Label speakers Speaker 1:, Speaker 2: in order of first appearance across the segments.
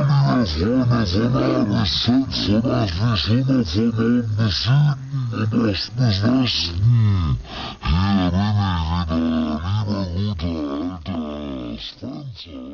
Speaker 1: Mikrofone sondern es sind sowas wie Sonderphonien, des Süden, im Osten des Westen. Hier bin ich wieder, lieber guter alter Spencer.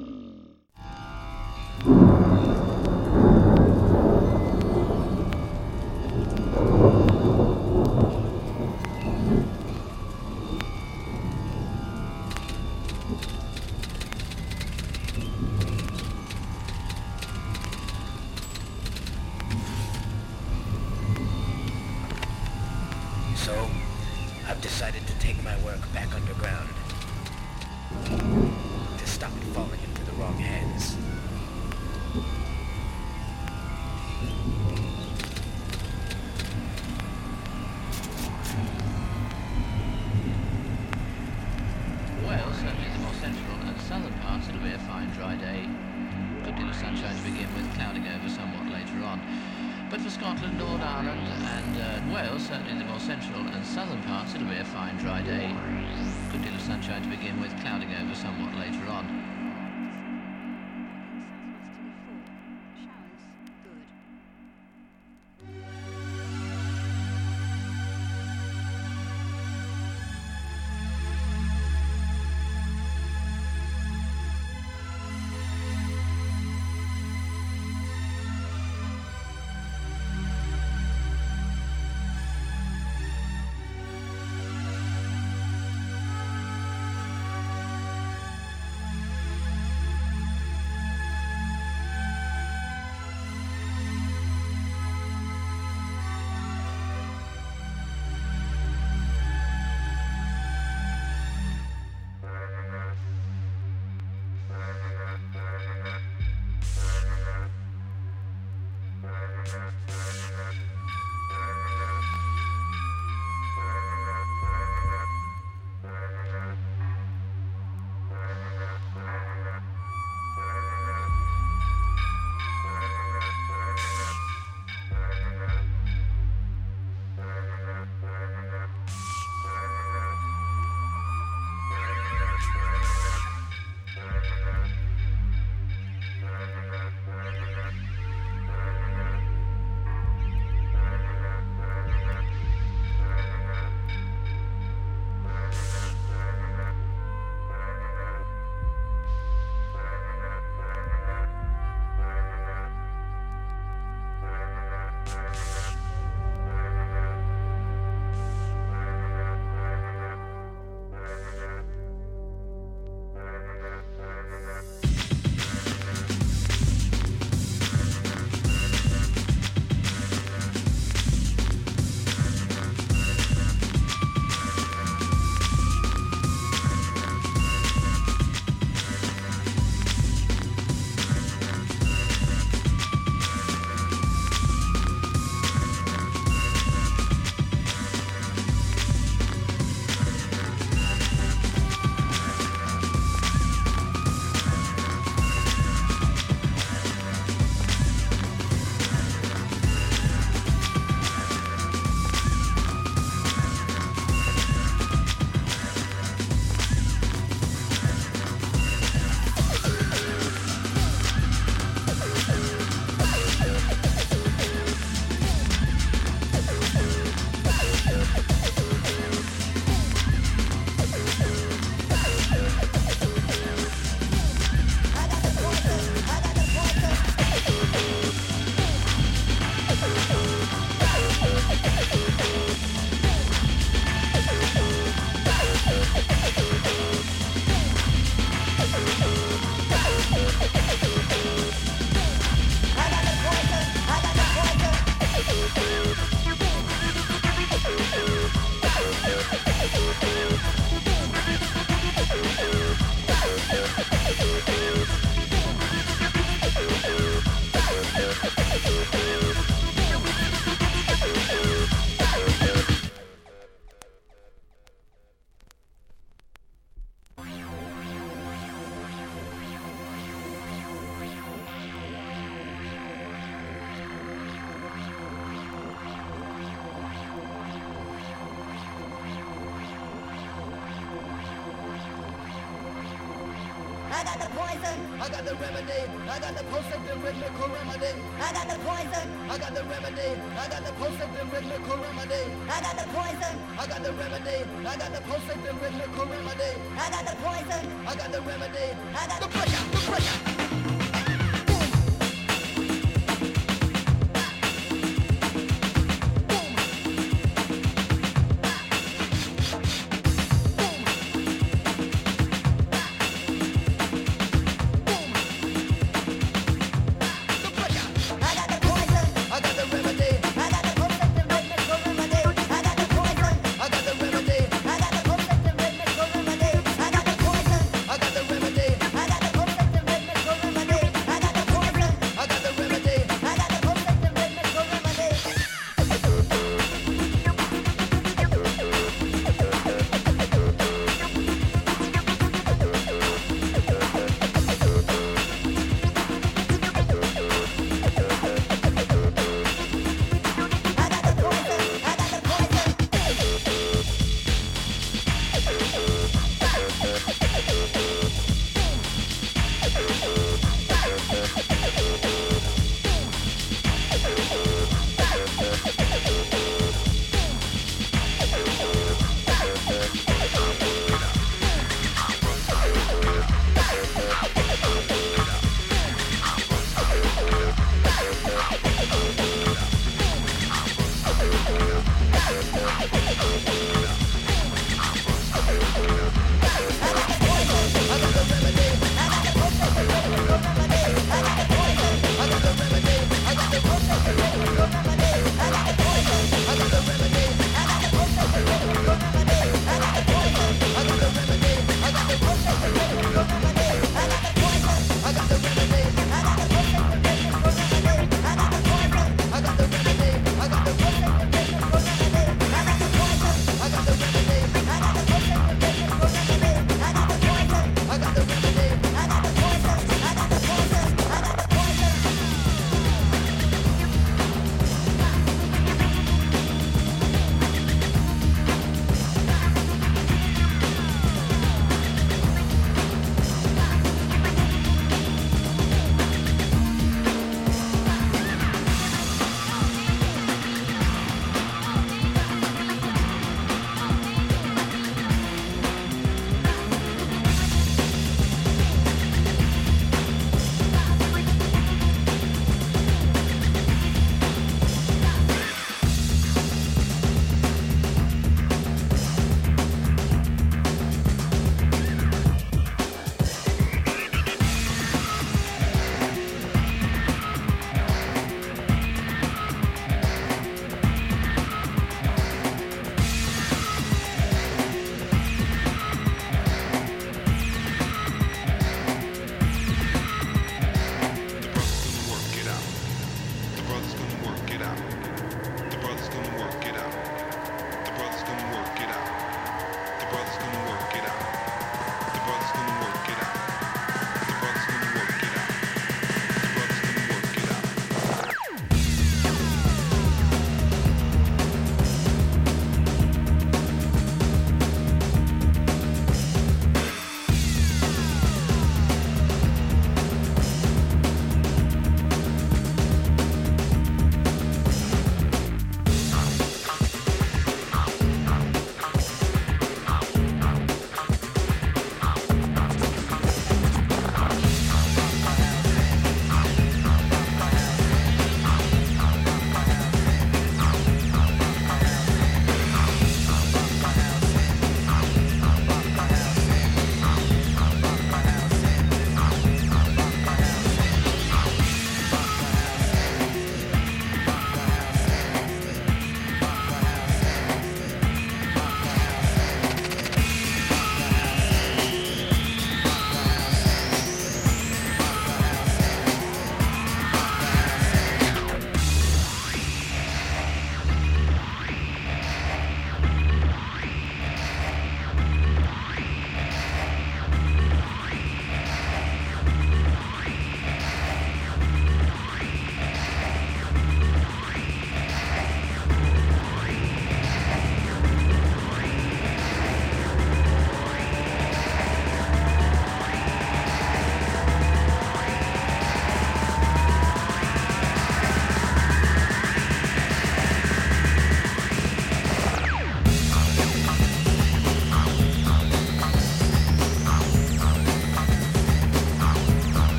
Speaker 2: Got the poison. I got the remedy. I got the potent rhythmical remedy. I got the poison. I got the remedy. I got the potent rhythmical remedy. I got the poison. I got the remedy. I got the potent rhythmical remedy. I got the poison. I got the remedy. I got the pressure. The pressure.